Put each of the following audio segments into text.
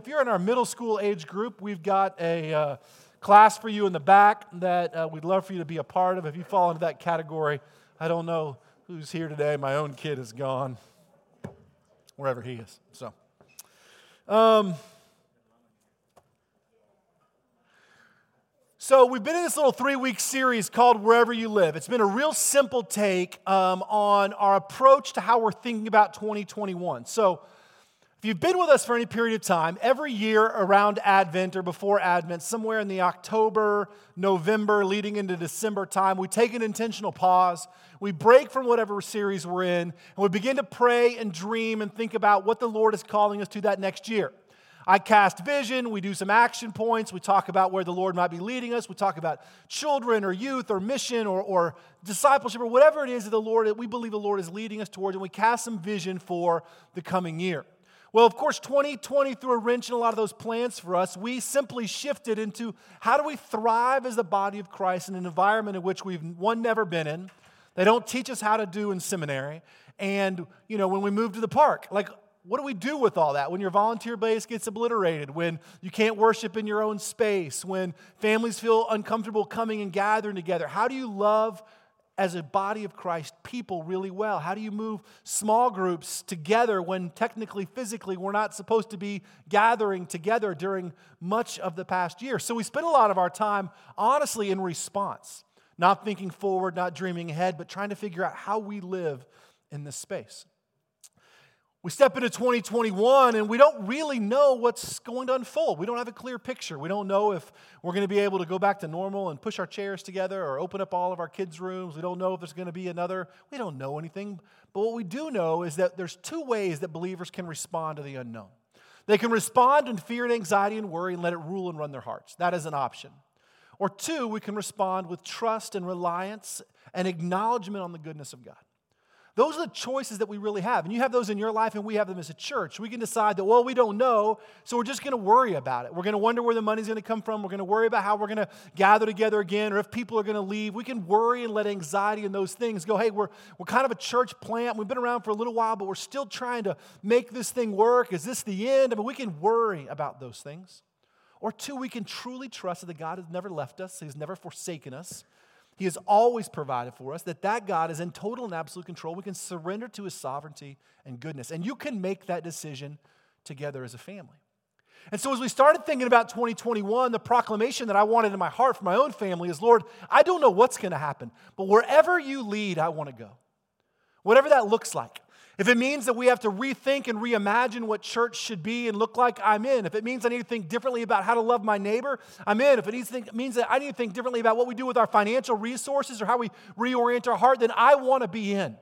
If you're in our middle school age group, we've got a uh, class for you in the back that uh, we'd love for you to be a part of. If you fall into that category, I don't know who's here today. My own kid is gone, wherever he is. So, um, So, we've been in this little three week series called Wherever You Live. It's been a real simple take um, on our approach to how we're thinking about 2021. So, if you've been with us for any period of time, every year around Advent or before Advent, somewhere in the October, November, leading into December time, we take an intentional pause. We break from whatever series we're in, and we begin to pray and dream and think about what the Lord is calling us to that next year. I cast vision, we do some action points, we talk about where the Lord might be leading us, we talk about children or youth or mission or, or discipleship or whatever it is that the Lord that we believe the Lord is leading us towards, and we cast some vision for the coming year. Well, of course, 2020 threw a wrench in a lot of those plans for us. We simply shifted into how do we thrive as the body of Christ in an environment in which we've, one, never been in. They don't teach us how to do in seminary. And, you know, when we move to the park, like, what do we do with all that when your volunteer base gets obliterated, when you can't worship in your own space, when families feel uncomfortable coming and gathering together? How do you love as a body of Christ people really well? How do you move small groups together when technically, physically, we're not supposed to be gathering together during much of the past year? So we spend a lot of our time, honestly, in response, not thinking forward, not dreaming ahead, but trying to figure out how we live in this space. We step into 2021 and we don't really know what's going to unfold. We don't have a clear picture. We don't know if we're going to be able to go back to normal and push our chairs together or open up all of our kids' rooms. We don't know if there's going to be another. We don't know anything. But what we do know is that there's two ways that believers can respond to the unknown. They can respond in fear and anxiety and worry and let it rule and run their hearts. That is an option. Or two, we can respond with trust and reliance and acknowledgement on the goodness of God. Those are the choices that we really have. And you have those in your life, and we have them as a church. We can decide that, well, we don't know, so we're just going to worry about it. We're going to wonder where the money's going to come from. We're going to worry about how we're going to gather together again, or if people are going to leave. We can worry and let anxiety and those things go, hey, we're, we're kind of a church plant. We've been around for a little while, but we're still trying to make this thing work. Is this the end? I mean, we can worry about those things. Or two, we can truly trust that God has never left us, He's never forsaken us he has always provided for us, that that God is in total and absolute control. We can surrender to his sovereignty and goodness. And you can make that decision together as a family. And so, as we started thinking about 2021, the proclamation that I wanted in my heart for my own family is Lord, I don't know what's going to happen, but wherever you lead, I want to go. Whatever that looks like. If it means that we have to rethink and reimagine what church should be and look like, I'm in. If it means I need to think differently about how to love my neighbor, I'm in. If it means that I need to think differently about what we do with our financial resources or how we reorient our heart, then I want to be in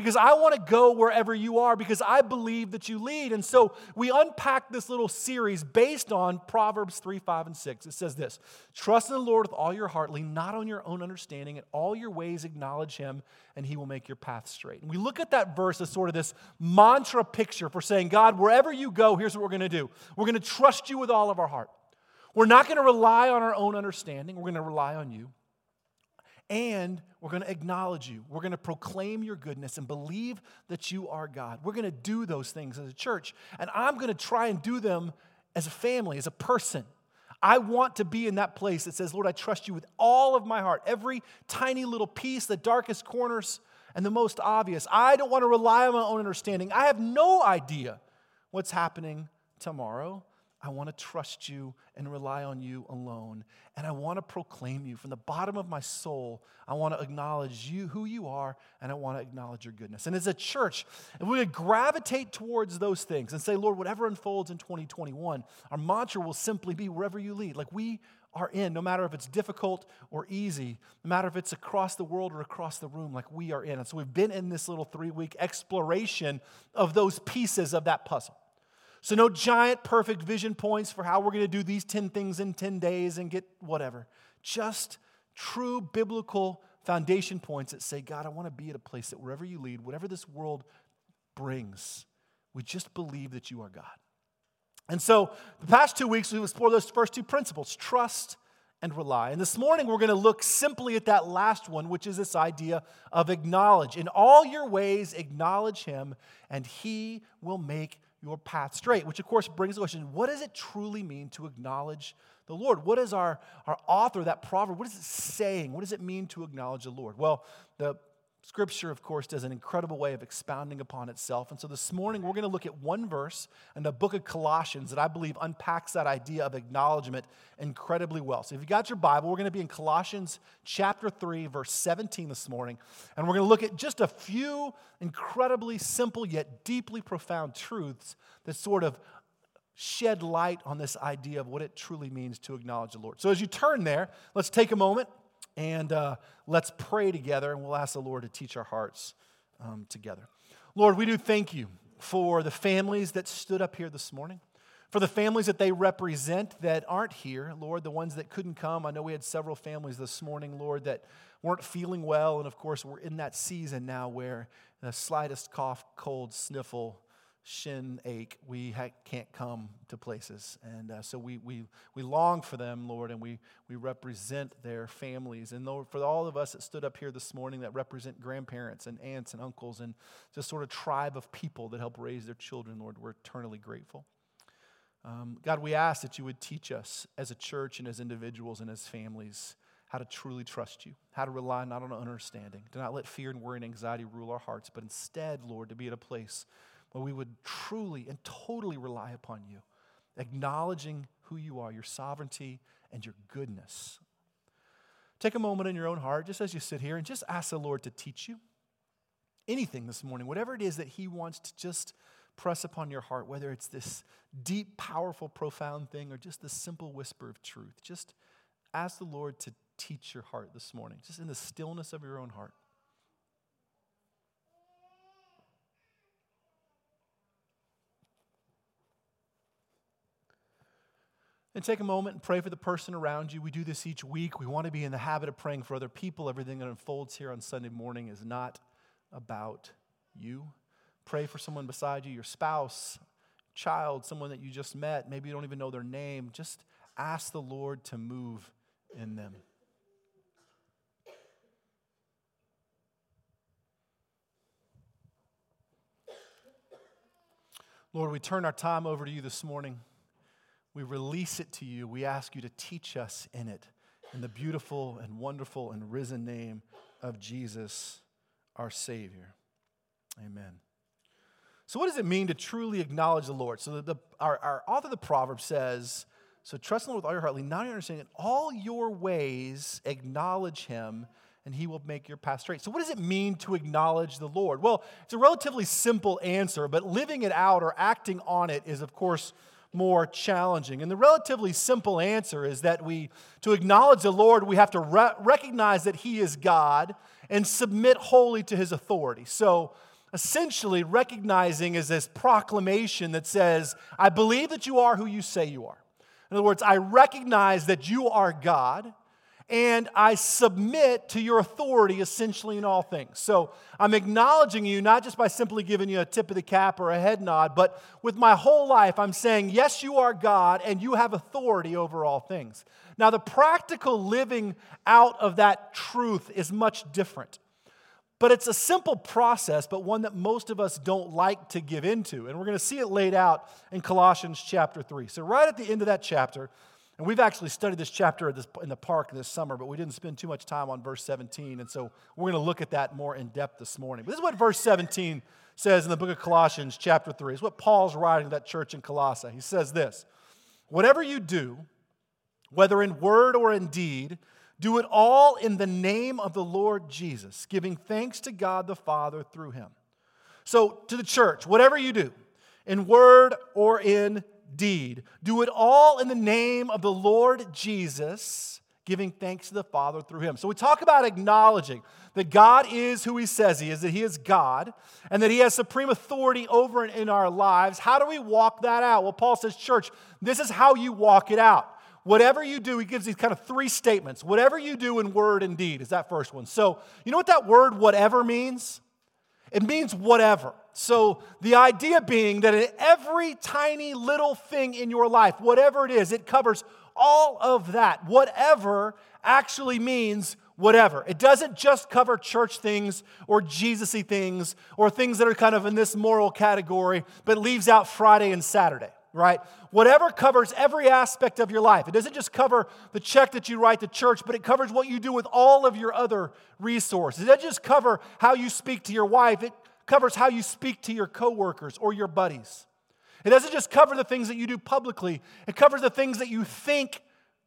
because I want to go wherever you are because I believe that you lead. And so we unpack this little series based on Proverbs 3, 5, and 6. It says this Trust in the Lord with all your heart, lean not on your own understanding. In all your ways, acknowledge him, and he will make your path straight. And we look at that verse as sort of this mantra picture for saying, God, wherever you go, here's what we're going to do we're going to trust you with all of our heart. We're not going to rely on our own understanding, we're going to rely on you and we're going to acknowledge you. We're going to proclaim your goodness and believe that you are God. We're going to do those things as a church, and I'm going to try and do them as a family, as a person. I want to be in that place that says, Lord, I trust you with all of my heart, every tiny little piece, the darkest corners, and the most obvious. I don't want to rely on my own understanding. I have no idea what's happening tomorrow. I want to trust you and rely on you alone. And I want to proclaim you from the bottom of my soul. I want to acknowledge you, who you are, and I want to acknowledge your goodness. And as a church, if we gravitate towards those things and say, Lord, whatever unfolds in 2021, our mantra will simply be wherever you lead. Like we are in, no matter if it's difficult or easy, no matter if it's across the world or across the room, like we are in. And so we've been in this little three week exploration of those pieces of that puzzle. So, no giant perfect vision points for how we're going to do these 10 things in 10 days and get whatever. Just true biblical foundation points that say, God, I want to be at a place that wherever you lead, whatever this world brings, we just believe that you are God. And so, the past two weeks, we've explored those first two principles trust and rely. And this morning, we're going to look simply at that last one, which is this idea of acknowledge. In all your ways, acknowledge Him, and He will make your path straight, which of course brings the question what does it truly mean to acknowledge the Lord? What is our, our author, that proverb, what is it saying? What does it mean to acknowledge the Lord? Well, the Scripture, of course, does an incredible way of expounding upon itself. And so this morning, we're going to look at one verse in the book of Colossians that I believe unpacks that idea of acknowledgement incredibly well. So if you got your Bible, we're going to be in Colossians chapter 3, verse 17 this morning. And we're going to look at just a few incredibly simple yet deeply profound truths that sort of shed light on this idea of what it truly means to acknowledge the Lord. So as you turn there, let's take a moment and uh, let's pray together, and we'll ask the Lord to teach our hearts um, together. Lord, we do thank you for the families that stood up here this morning, for the families that they represent that aren't here, Lord, the ones that couldn't come. I know we had several families this morning, Lord, that weren't feeling well. And of course, we're in that season now where the slightest cough, cold, sniffle, shin ache, we ha- can't come to places. And uh, so we, we, we long for them, Lord, and we, we represent their families. And Lord, for all of us that stood up here this morning that represent grandparents and aunts and uncles and just sort of tribe of people that help raise their children, Lord, we're eternally grateful. Um, God, we ask that you would teach us as a church and as individuals and as families how to truly trust you, how to rely not on understanding, to not let fear and worry and anxiety rule our hearts, but instead, Lord, to be at a place where we would truly and totally rely upon you, acknowledging who you are, your sovereignty, and your goodness. Take a moment in your own heart, just as you sit here, and just ask the Lord to teach you anything this morning, whatever it is that He wants to just press upon your heart, whether it's this deep, powerful, profound thing or just the simple whisper of truth. Just ask the Lord to teach your heart this morning, just in the stillness of your own heart. And take a moment and pray for the person around you. We do this each week. We want to be in the habit of praying for other people. Everything that unfolds here on Sunday morning is not about you. Pray for someone beside you, your spouse, child, someone that you just met. Maybe you don't even know their name. Just ask the Lord to move in them. Lord, we turn our time over to you this morning. We release it to you. We ask you to teach us in it in the beautiful and wonderful and risen name of Jesus, our Savior. Amen. So, what does it mean to truly acknowledge the Lord? So, the, the, our, our author of the proverb says, So trust in the Lord with all your heart, lean not on your understanding. In all your ways, acknowledge Him, and He will make your path straight. So, what does it mean to acknowledge the Lord? Well, it's a relatively simple answer, but living it out or acting on it is, of course, more challenging? And the relatively simple answer is that we, to acknowledge the Lord, we have to re- recognize that He is God and submit wholly to His authority. So, essentially, recognizing is this proclamation that says, I believe that you are who you say you are. In other words, I recognize that you are God and I submit to your authority essentially in all things. So I'm acknowledging you not just by simply giving you a tip of the cap or a head nod, but with my whole life, I'm saying, yes, you are God and you have authority over all things. Now, the practical living out of that truth is much different. But it's a simple process, but one that most of us don't like to give into. And we're going to see it laid out in Colossians chapter 3. So, right at the end of that chapter, and we've actually studied this chapter in the park this summer, but we didn't spend too much time on verse 17. And so we're going to look at that more in depth this morning. But this is what verse 17 says in the book of Colossians, chapter 3. It's what Paul's writing to that church in Colossae. He says this Whatever you do, whether in word or in deed, do it all in the name of the Lord Jesus, giving thanks to God the Father through him. So, to the church, whatever you do, in word or in deed. Do it all in the name of the Lord Jesus, giving thanks to the Father through him. So we talk about acknowledging that God is who he says he is, that he is God, and that he has supreme authority over in our lives. How do we walk that out? Well, Paul says, church, this is how you walk it out. Whatever you do, he gives these kind of three statements. Whatever you do in word and deed is that first one. So, you know what that word whatever means? It means whatever. So, the idea being that in every tiny little thing in your life, whatever it is, it covers all of that. Whatever actually means whatever. It doesn't just cover church things or Jesus y things or things that are kind of in this moral category, but leaves out Friday and Saturday, right? Whatever covers every aspect of your life. It doesn't just cover the check that you write to church, but it covers what you do with all of your other resources. It doesn't just cover how you speak to your wife, it covers how you speak to your coworkers or your buddies. It doesn't just cover the things that you do publicly, it covers the things that you think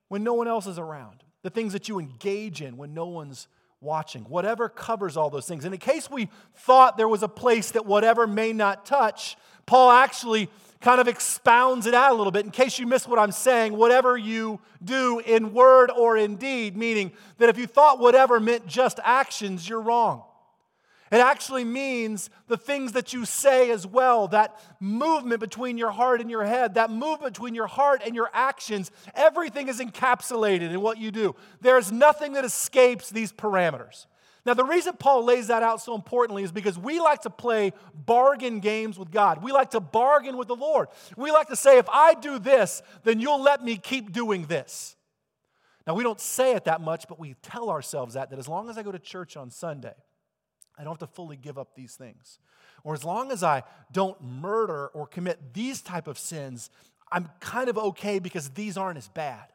when no one else is around, the things that you engage in when no one's watching. Whatever covers all those things. And in case we thought there was a place that whatever may not touch, Paul actually kind of expounds it out a little bit in case you miss what I'm saying. Whatever you do in word or in deed, meaning that if you thought whatever meant just actions, you're wrong. It actually means the things that you say as well, that movement between your heart and your head, that movement between your heart and your actions. Everything is encapsulated in what you do. There's nothing that escapes these parameters. Now, the reason Paul lays that out so importantly is because we like to play bargain games with God. We like to bargain with the Lord. We like to say, if I do this, then you'll let me keep doing this. Now, we don't say it that much, but we tell ourselves that, that as long as I go to church on Sunday, I don't have to fully give up these things. Or as long as I don't murder or commit these type of sins, I'm kind of okay because these aren't as bad.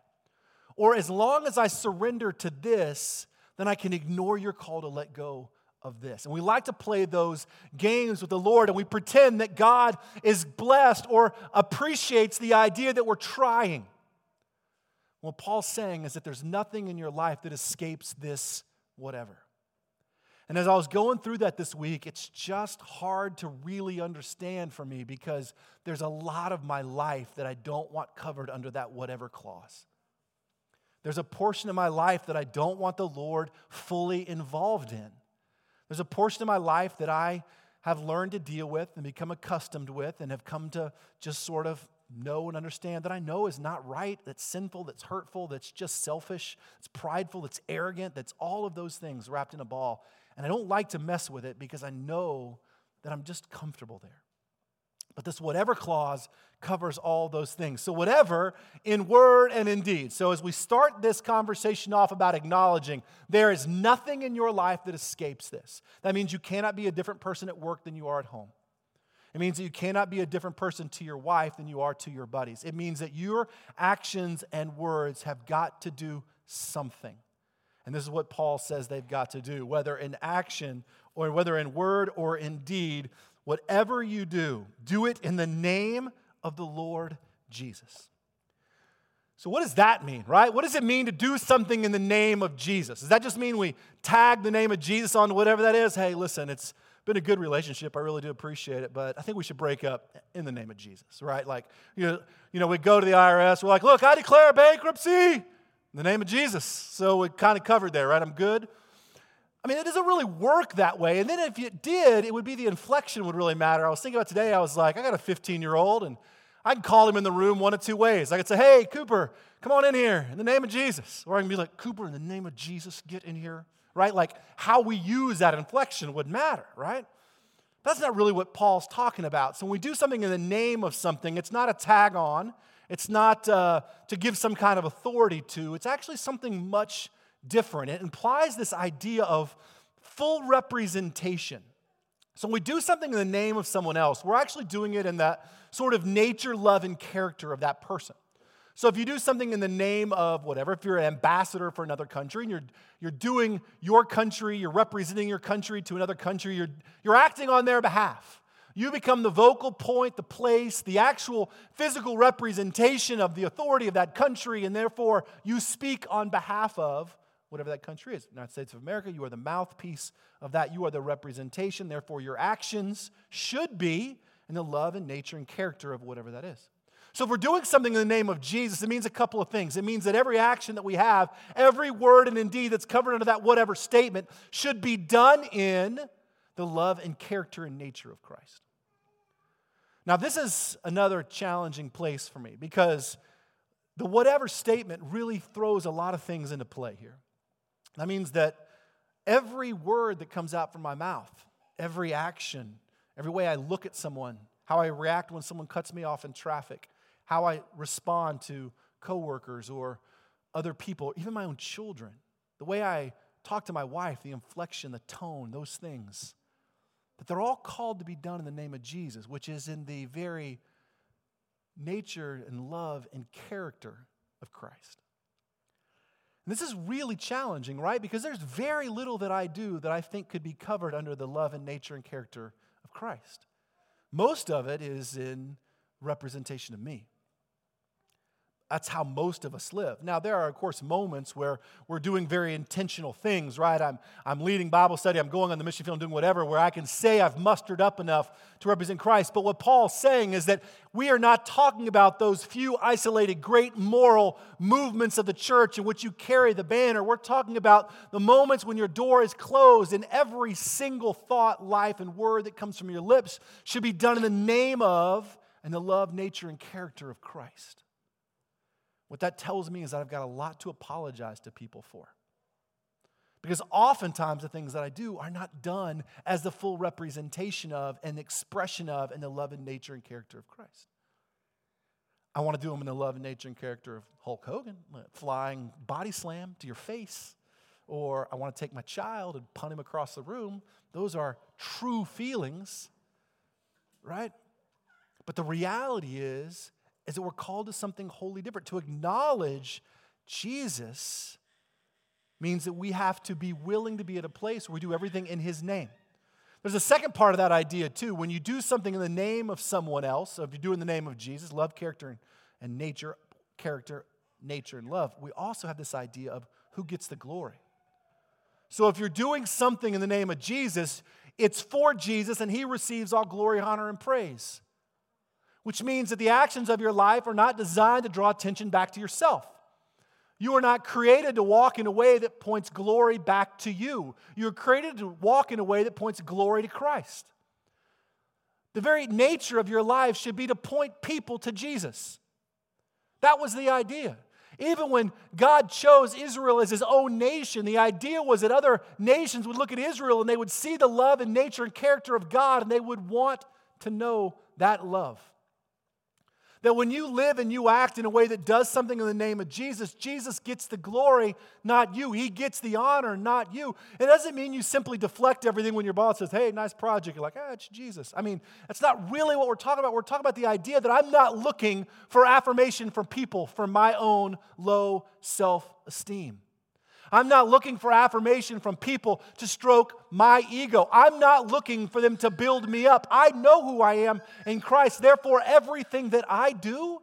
Or as long as I surrender to this, then I can ignore your call to let go of this. And we like to play those games with the Lord and we pretend that God is blessed or appreciates the idea that we're trying. What Paul's saying is that there's nothing in your life that escapes this whatever. And as I was going through that this week, it's just hard to really understand for me because there's a lot of my life that I don't want covered under that whatever clause. There's a portion of my life that I don't want the Lord fully involved in. There's a portion of my life that I have learned to deal with and become accustomed with and have come to just sort of know and understand that I know is not right, that's sinful, that's hurtful, that's just selfish, that's prideful, that's arrogant, that's all of those things wrapped in a ball. And I don't like to mess with it because I know that I'm just comfortable there. But this whatever clause covers all those things. So, whatever in word and in deed. So, as we start this conversation off about acknowledging there is nothing in your life that escapes this, that means you cannot be a different person at work than you are at home. It means that you cannot be a different person to your wife than you are to your buddies. It means that your actions and words have got to do something. And this is what Paul says they've got to do, whether in action or whether in word or in deed, whatever you do, do it in the name of the Lord Jesus. So, what does that mean, right? What does it mean to do something in the name of Jesus? Does that just mean we tag the name of Jesus on whatever that is? Hey, listen, it's been a good relationship. I really do appreciate it, but I think we should break up in the name of Jesus, right? Like, you know, you know we go to the IRS, we're like, look, I declare bankruptcy the name of Jesus. So it kind of covered there, right? I'm good. I mean, it doesn't really work that way. And then if it did, it would be the inflection would really matter. I was thinking about today, I was like, I got a 15 year old, and I can call him in the room one of two ways. I could say, hey, Cooper, come on in here in the name of Jesus. Or I can be like, Cooper, in the name of Jesus, get in here, right? Like how we use that inflection would matter, right? That's not really what Paul's talking about. So when we do something in the name of something, it's not a tag on, it's not uh, to give some kind of authority to, it's actually something much different. It implies this idea of full representation. So when we do something in the name of someone else, we're actually doing it in that sort of nature, love, and character of that person. So if you do something in the name of whatever, if you're an ambassador for another country and you're, you're doing your country, you're representing your country to another country, you're, you're acting on their behalf. You become the vocal point, the place, the actual physical representation of the authority of that country, and therefore you speak on behalf of whatever that country is. United States of America, you are the mouthpiece of that. You are the representation. Therefore, your actions should be in the love and nature and character of whatever that is. So, if we're doing something in the name of Jesus, it means a couple of things. It means that every action that we have, every word and indeed that's covered under that whatever statement, should be done in the love and character and nature of Christ. Now, this is another challenging place for me because the whatever statement really throws a lot of things into play here. That means that every word that comes out from my mouth, every action, every way I look at someone, how I react when someone cuts me off in traffic, how I respond to coworkers or other people, even my own children, the way I talk to my wife, the inflection, the tone, those things, that they're all called to be done in the name of Jesus, which is in the very nature and love and character of Christ. And this is really challenging, right? Because there's very little that I do that I think could be covered under the love and nature and character of Christ. Most of it is in representation of me. That's how most of us live. Now, there are, of course, moments where we're doing very intentional things, right? I'm, I'm leading Bible study, I'm going on the mission field, I'm doing whatever, where I can say I've mustered up enough to represent Christ. But what Paul's saying is that we are not talking about those few isolated great moral movements of the church in which you carry the banner. We're talking about the moments when your door is closed and every single thought, life, and word that comes from your lips should be done in the name of and the love, nature, and character of Christ. What that tells me is that I've got a lot to apologize to people for. Because oftentimes the things that I do are not done as the full representation of and expression of and the love and nature and character of Christ. I want to do them in the love and nature and character of Hulk Hogan, flying body slam to your face. Or I want to take my child and punt him across the room. Those are true feelings, right? But the reality is, is that we're called to something wholly different. To acknowledge Jesus means that we have to be willing to be at a place where we do everything in His name. There's a second part of that idea, too. When you do something in the name of someone else, so if you do it in the name of Jesus, love, character, and nature, character, nature, and love, we also have this idea of who gets the glory. So if you're doing something in the name of Jesus, it's for Jesus and he receives all glory, honor, and praise which means that the actions of your life are not designed to draw attention back to yourself. You are not created to walk in a way that points glory back to you. You're created to walk in a way that points glory to Christ. The very nature of your life should be to point people to Jesus. That was the idea. Even when God chose Israel as his own nation, the idea was that other nations would look at Israel and they would see the love and nature and character of God and they would want to know that love. That when you live and you act in a way that does something in the name of Jesus, Jesus gets the glory, not you. He gets the honor, not you. It doesn't mean you simply deflect everything when your boss says, hey, nice project. You're like, ah, it's Jesus. I mean, that's not really what we're talking about. We're talking about the idea that I'm not looking for affirmation from people for my own low self esteem. I'm not looking for affirmation from people to stroke my ego. I'm not looking for them to build me up. I know who I am in Christ. Therefore, everything that I do,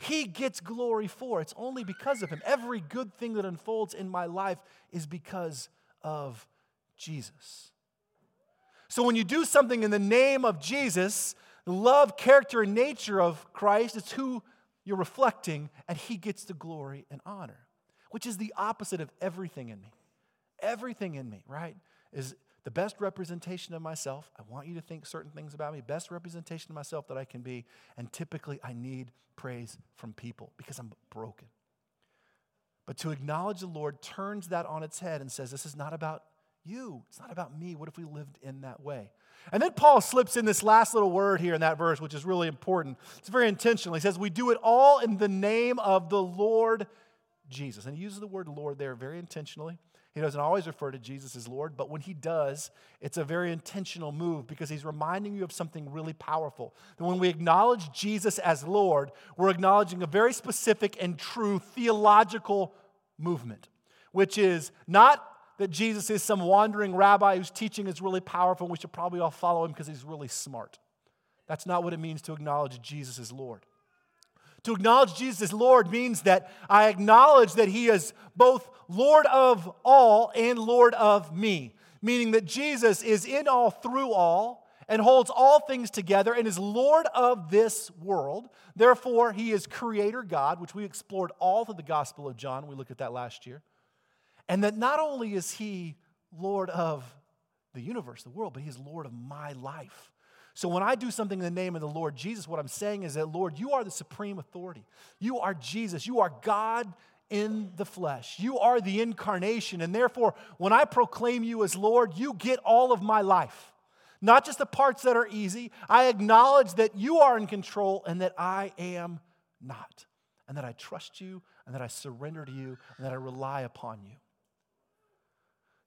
He gets glory for. It's only because of Him. Every good thing that unfolds in my life is because of Jesus. So when you do something in the name of Jesus, love, character, and nature of Christ, it's who you're reflecting, and He gets the glory and honor which is the opposite of everything in me. Everything in me, right, is the best representation of myself. I want you to think certain things about me, best representation of myself that I can be. And typically, I need praise from people because I'm broken. But to acknowledge the Lord turns that on its head and says, This is not about you. It's not about me. What if we lived in that way? And then Paul slips in this last little word here in that verse, which is really important. It's very intentional. He says, We do it all in the name of the Lord Jesus. And he uses the word Lord there very intentionally. He doesn't always refer to Jesus as Lord, but when he does, it's a very intentional move because he's reminding you of something really powerful. That when we acknowledge Jesus as Lord, we're acknowledging a very specific and true theological movement, which is not that Jesus is some wandering rabbi whose teaching is really powerful and we should probably all follow him because he's really smart. That's not what it means to acknowledge Jesus as Lord. To acknowledge Jesus as Lord means that I acknowledge that He is both Lord of all and Lord of me, meaning that Jesus is in all, through all, and holds all things together and is Lord of this world. Therefore, He is Creator God, which we explored all through the Gospel of John. We looked at that last year. And that not only is He Lord of the universe, the world, but He is Lord of my life. So when I do something in the name of the Lord Jesus, what I'm saying is that, Lord, you are the supreme authority. You are Jesus. You are God in the flesh. You are the incarnation. And therefore, when I proclaim you as Lord, you get all of my life. Not just the parts that are easy. I acknowledge that you are in control and that I am not. And that I trust you and that I surrender to you and that I rely upon you.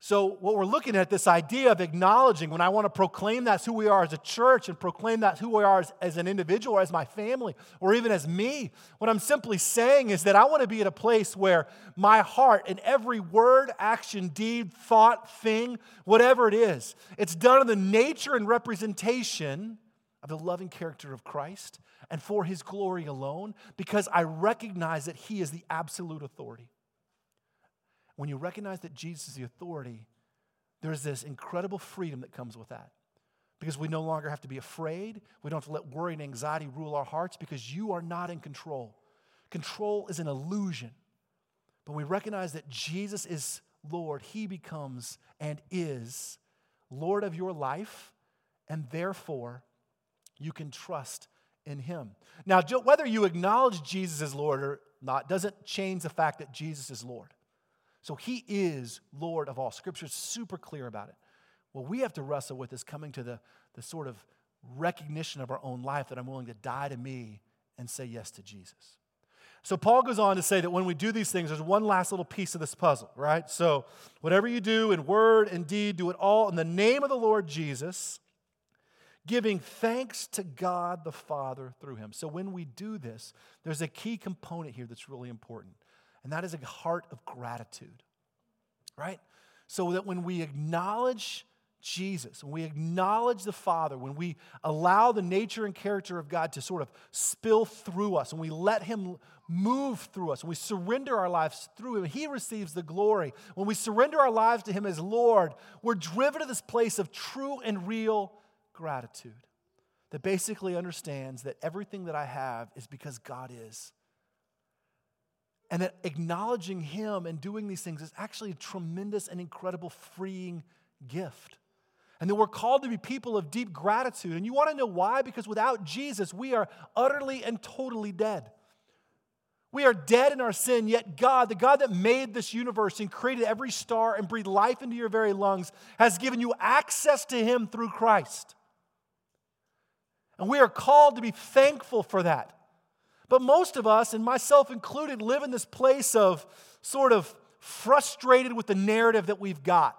So, what we're looking at, this idea of acknowledging when I want to proclaim that's who we are as a church and proclaim that's who we are as, as, an individual or as my family or even as me, what I'm simply saying is that I want to be at a place where my heart and every word, action, deed, thought, thing, whatever it is, it's done in the nature and representation of the loving character of Christ and for his glory alone because I recognize that he is the absolute authority. When you recognize that Jesus is the authority, there's this incredible freedom that comes with that. Because we no longer have to be afraid. We don't have to let worry and anxiety rule our hearts because you are not in control. Control is an illusion. But we recognize that Jesus is Lord. He becomes and is Lord of your life, and therefore you can trust in Him. Now, whether you acknowledge Jesus as Lord or not doesn't change the fact that Jesus is Lord. So he is Lord of all. Scripture's super clear about it. What we have to wrestle with is coming to the, the sort of recognition of our own life that I'm willing to die to me and say yes to Jesus. So Paul goes on to say that when we do these things, there's one last little piece of this puzzle, right? So whatever you do in word and deed, do it all in the name of the Lord Jesus, giving thanks to God the Father through him. So when we do this, there's a key component here that's really important and that is a heart of gratitude, right? So that when we acknowledge Jesus, when we acknowledge the Father, when we allow the nature and character of God to sort of spill through us, and we let Him move through us, and we surrender our lives through Him, He receives the glory. When we surrender our lives to Him as Lord, we're driven to this place of true and real gratitude that basically understands that everything that I have is because God is. And that acknowledging Him and doing these things is actually a tremendous and incredible freeing gift. And that we're called to be people of deep gratitude. And you want to know why? Because without Jesus, we are utterly and totally dead. We are dead in our sin, yet God, the God that made this universe and created every star and breathed life into your very lungs, has given you access to Him through Christ. And we are called to be thankful for that. But most of us, and myself included, live in this place of sort of frustrated with the narrative that we've got.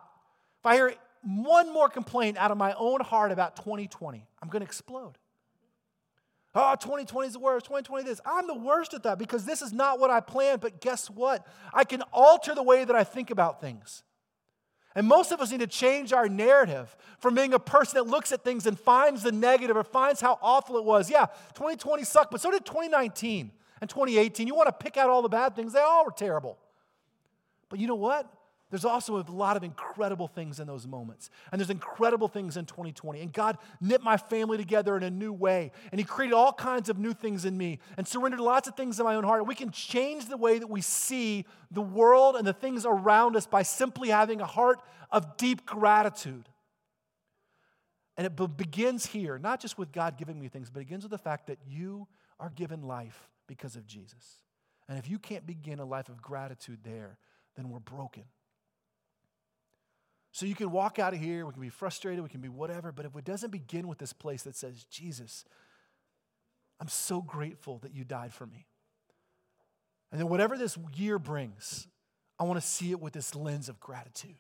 If I hear one more complaint out of my own heart about 2020, I'm going to explode. Oh, 2020 is the worst. 2020 this. I'm the worst at that because this is not what I planned. But guess what? I can alter the way that I think about things. And most of us need to change our narrative from being a person that looks at things and finds the negative or finds how awful it was. Yeah, 2020 sucked, but so did 2019 and 2018. You want to pick out all the bad things, they all were terrible. But you know what? There's also a lot of incredible things in those moments. And there's incredible things in 2020. And God knit my family together in a new way. And He created all kinds of new things in me and surrendered lots of things in my own heart. We can change the way that we see the world and the things around us by simply having a heart of deep gratitude. And it begins here, not just with God giving me things, but it begins with the fact that you are given life because of Jesus. And if you can't begin a life of gratitude there, then we're broken. So you can walk out of here, we can be frustrated, we can be whatever, but if it doesn't begin with this place that says, Jesus, I'm so grateful that you died for me. And then whatever this year brings, I want to see it with this lens of gratitude.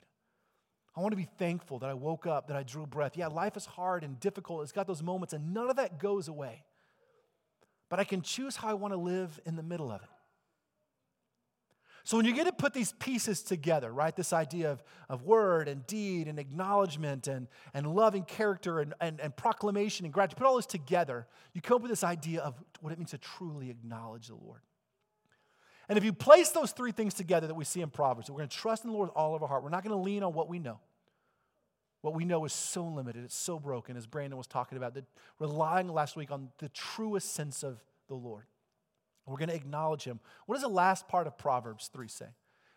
I want to be thankful that I woke up, that I drew breath. Yeah, life is hard and difficult. It's got those moments, and none of that goes away. But I can choose how I want to live in the middle of it. So when you get to put these pieces together, right, this idea of, of word and deed and acknowledgement and, and love and character and, and, and proclamation and gratitude, put all this together, you come up with this idea of what it means to truly acknowledge the Lord. And if you place those three things together that we see in Proverbs, we're going to trust in the Lord with all of our heart. We're not going to lean on what we know. What we know is so limited, it's so broken, as Brandon was talking about, that relying last week on the truest sense of the Lord. We're going to acknowledge him. What does the last part of Proverbs 3 say?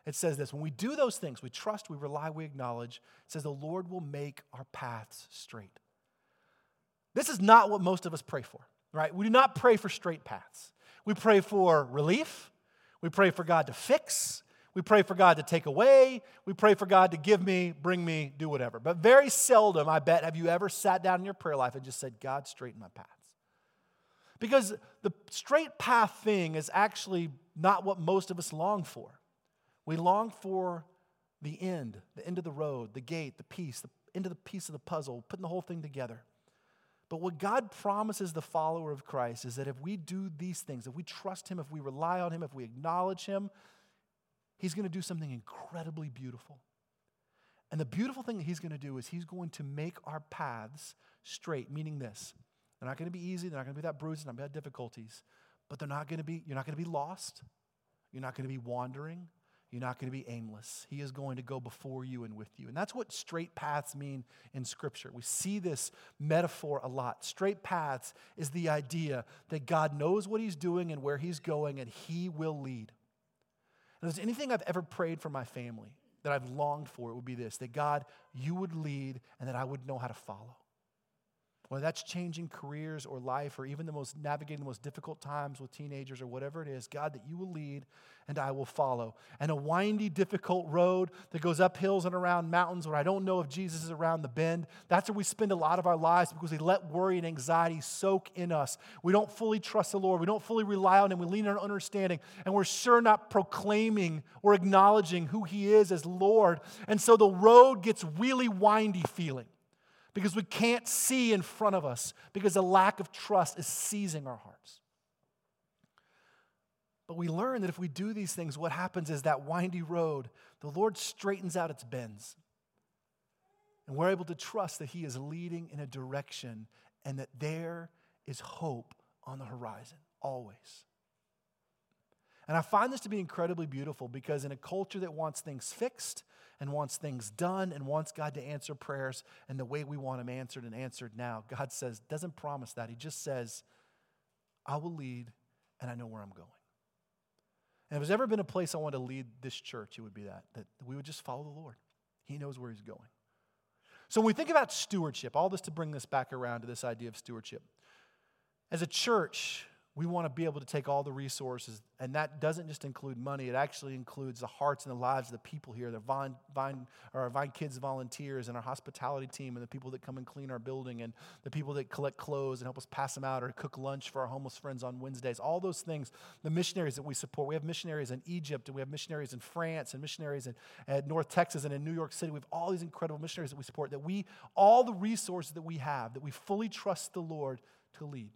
It says this when we do those things, we trust, we rely, we acknowledge, it says the Lord will make our paths straight. This is not what most of us pray for, right? We do not pray for straight paths. We pray for relief, we pray for God to fix, we pray for God to take away, we pray for God to give me, bring me, do whatever. But very seldom, I bet, have you ever sat down in your prayer life and just said, God, straighten my path. Because the straight path thing is actually not what most of us long for. We long for the end, the end of the road, the gate, the piece, the end of the piece of the puzzle, putting the whole thing together. But what God promises the follower of Christ is that if we do these things, if we trust Him, if we rely on Him, if we acknowledge Him, He's going to do something incredibly beautiful. And the beautiful thing that He's going to do is He's going to make our paths straight, meaning this. They're not going to be easy, they're not going to be that bruised, they're not going to have difficulties, but they're not going to be, you're not going to be lost, you're not going to be wandering, you're not going to be aimless. He is going to go before you and with you. And that's what straight paths mean in Scripture. We see this metaphor a lot. Straight paths is the idea that God knows what He's doing and where He's going, and He will lead. And if there's anything I've ever prayed for my family that I've longed for, it would be this that God, you would lead and that I would know how to follow. Whether that's changing careers or life or even the most navigating the most difficult times with teenagers or whatever it is, God, that you will lead and I will follow. And a windy, difficult road that goes up hills and around mountains where I don't know if Jesus is around the bend, that's where we spend a lot of our lives because we let worry and anxiety soak in us. We don't fully trust the Lord. We don't fully rely on Him. We lean on our understanding, and we're sure not proclaiming or acknowledging who He is as Lord. And so the road gets really windy feeling because we can't see in front of us because a lack of trust is seizing our hearts. But we learn that if we do these things, what happens is that windy road, the Lord straightens out its bends. And we're able to trust that He is leading in a direction and that there is hope on the horizon, always. And I find this to be incredibly beautiful because in a culture that wants things fixed, and wants things done and wants God to answer prayers and the way we want them answered and answered now. God says, doesn't promise that. He just says, I will lead and I know where I'm going. And if there's ever been a place I want to lead this church, it would be that, that we would just follow the Lord. He knows where He's going. So when we think about stewardship, all this to bring this back around to this idea of stewardship, as a church, we want to be able to take all the resources, and that doesn't just include money. It actually includes the hearts and the lives of the people here, the Vine, Vine, our Vine Kids volunteers, and our hospitality team, and the people that come and clean our building, and the people that collect clothes and help us pass them out, or cook lunch for our homeless friends on Wednesdays. All those things, the missionaries that we support. We have missionaries in Egypt, and we have missionaries in France, and missionaries in, at North Texas, and in New York City. We have all these incredible missionaries that we support. That we, all the resources that we have, that we fully trust the Lord to lead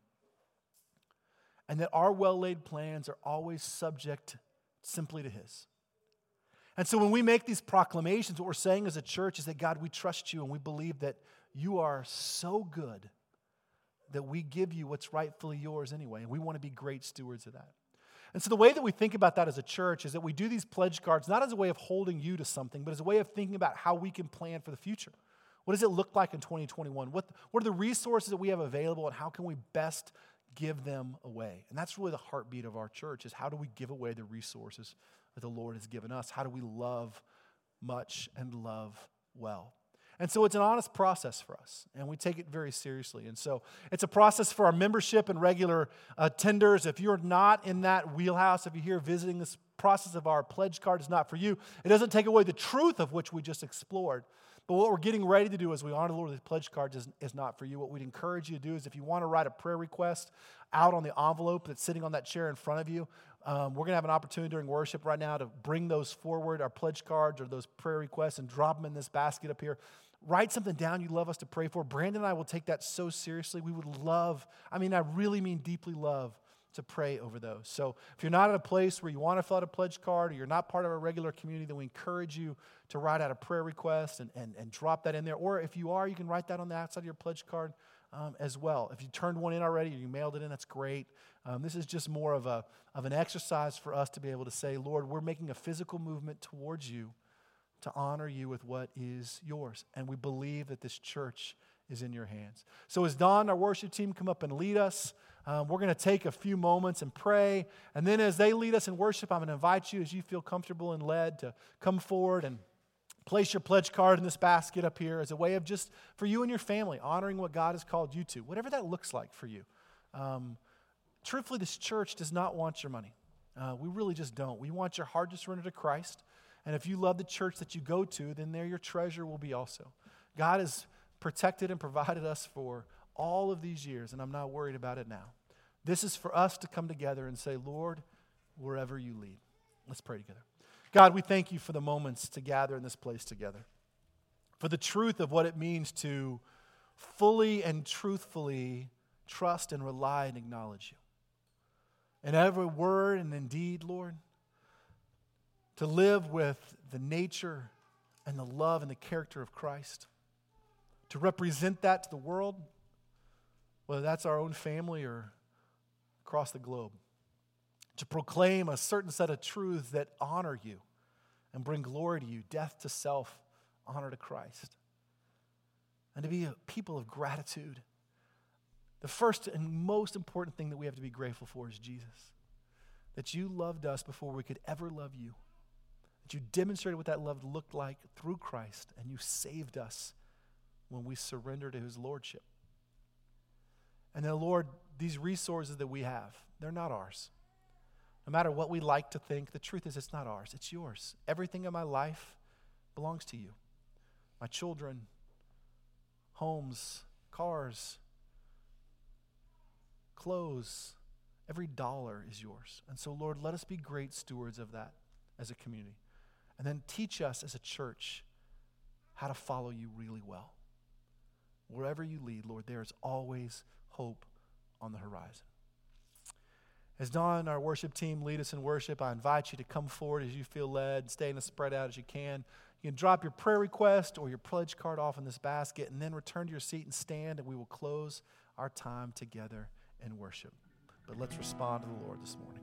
and that our well laid plans are always subject simply to His. And so when we make these proclamations, what we're saying as a church is that God, we trust you and we believe that you are so good that we give you what's rightfully yours anyway. And we want to be great stewards of that. And so the way that we think about that as a church is that we do these pledge cards not as a way of holding you to something, but as a way of thinking about how we can plan for the future. What does it look like in 2021? What, what are the resources that we have available and how can we best give them away. And that's really the heartbeat of our church is how do we give away the resources that the Lord has given us? How do we love much and love well? And so it's an honest process for us, and we take it very seriously. And so it's a process for our membership and regular attenders. If you're not in that wheelhouse, if you're here visiting, this process of our pledge card is not for you. It doesn't take away the truth of which we just explored. But what we're getting ready to do as we honor the Lord with pledge cards is, is not for you. What we'd encourage you to do is if you want to write a prayer request out on the envelope that's sitting on that chair in front of you, um, we're going to have an opportunity during worship right now to bring those forward, our pledge cards or those prayer requests, and drop them in this basket up here. Write something down you'd love us to pray for. Brandon and I will take that so seriously. We would love, I mean, I really mean deeply love to pray over those. So if you're not at a place where you want to fill out a pledge card or you're not part of a regular community, then we encourage you to write out a prayer request and, and, and drop that in there. Or if you are, you can write that on the outside of your pledge card um, as well. If you turned one in already or you mailed it in, that's great. Um, this is just more of, a, of an exercise for us to be able to say, Lord, we're making a physical movement towards you to honor you with what is yours. And we believe that this church is in your hands. So as Don, our worship team, come up and lead us, um, we're going to take a few moments and pray. And then as they lead us in worship, I'm going to invite you, as you feel comfortable and led, to come forward and place your pledge card in this basket up here as a way of just for you and your family honoring what God has called you to, whatever that looks like for you. Um, truthfully, this church does not want your money. Uh, we really just don't. We want your heart to surrender to Christ. And if you love the church that you go to, then there your treasure will be also. God has protected and provided us for all of these years, and I'm not worried about it now. This is for us to come together and say, Lord, wherever you lead. Let's pray together. God, we thank you for the moments to gather in this place together, for the truth of what it means to fully and truthfully trust and rely and acknowledge you. In every word and indeed, Lord, to live with the nature and the love and the character of Christ, to represent that to the world, whether that's our own family or across the globe, to proclaim a certain set of truths that honor you and bring glory to you, death to self, honor to Christ, and to be a people of gratitude. The first and most important thing that we have to be grateful for is Jesus. That you loved us before we could ever love you. That you demonstrated what that love looked like through Christ, and you saved us when we surrendered to his lordship. And then, Lord, these resources that we have, they're not ours. No matter what we like to think, the truth is it's not ours, it's yours. Everything in my life belongs to you. My children, homes, cars, clothes, every dollar is yours. And so, Lord, let us be great stewards of that as a community. And then teach us as a church how to follow you really well. Wherever you lead, Lord, there is always hope on the horizon. As Don and our worship team lead us in worship, I invite you to come forward as you feel led, stay in as spread out as you can. You can drop your prayer request or your pledge card off in this basket and then return to your seat and stand, and we will close our time together in worship. But let's respond to the Lord this morning.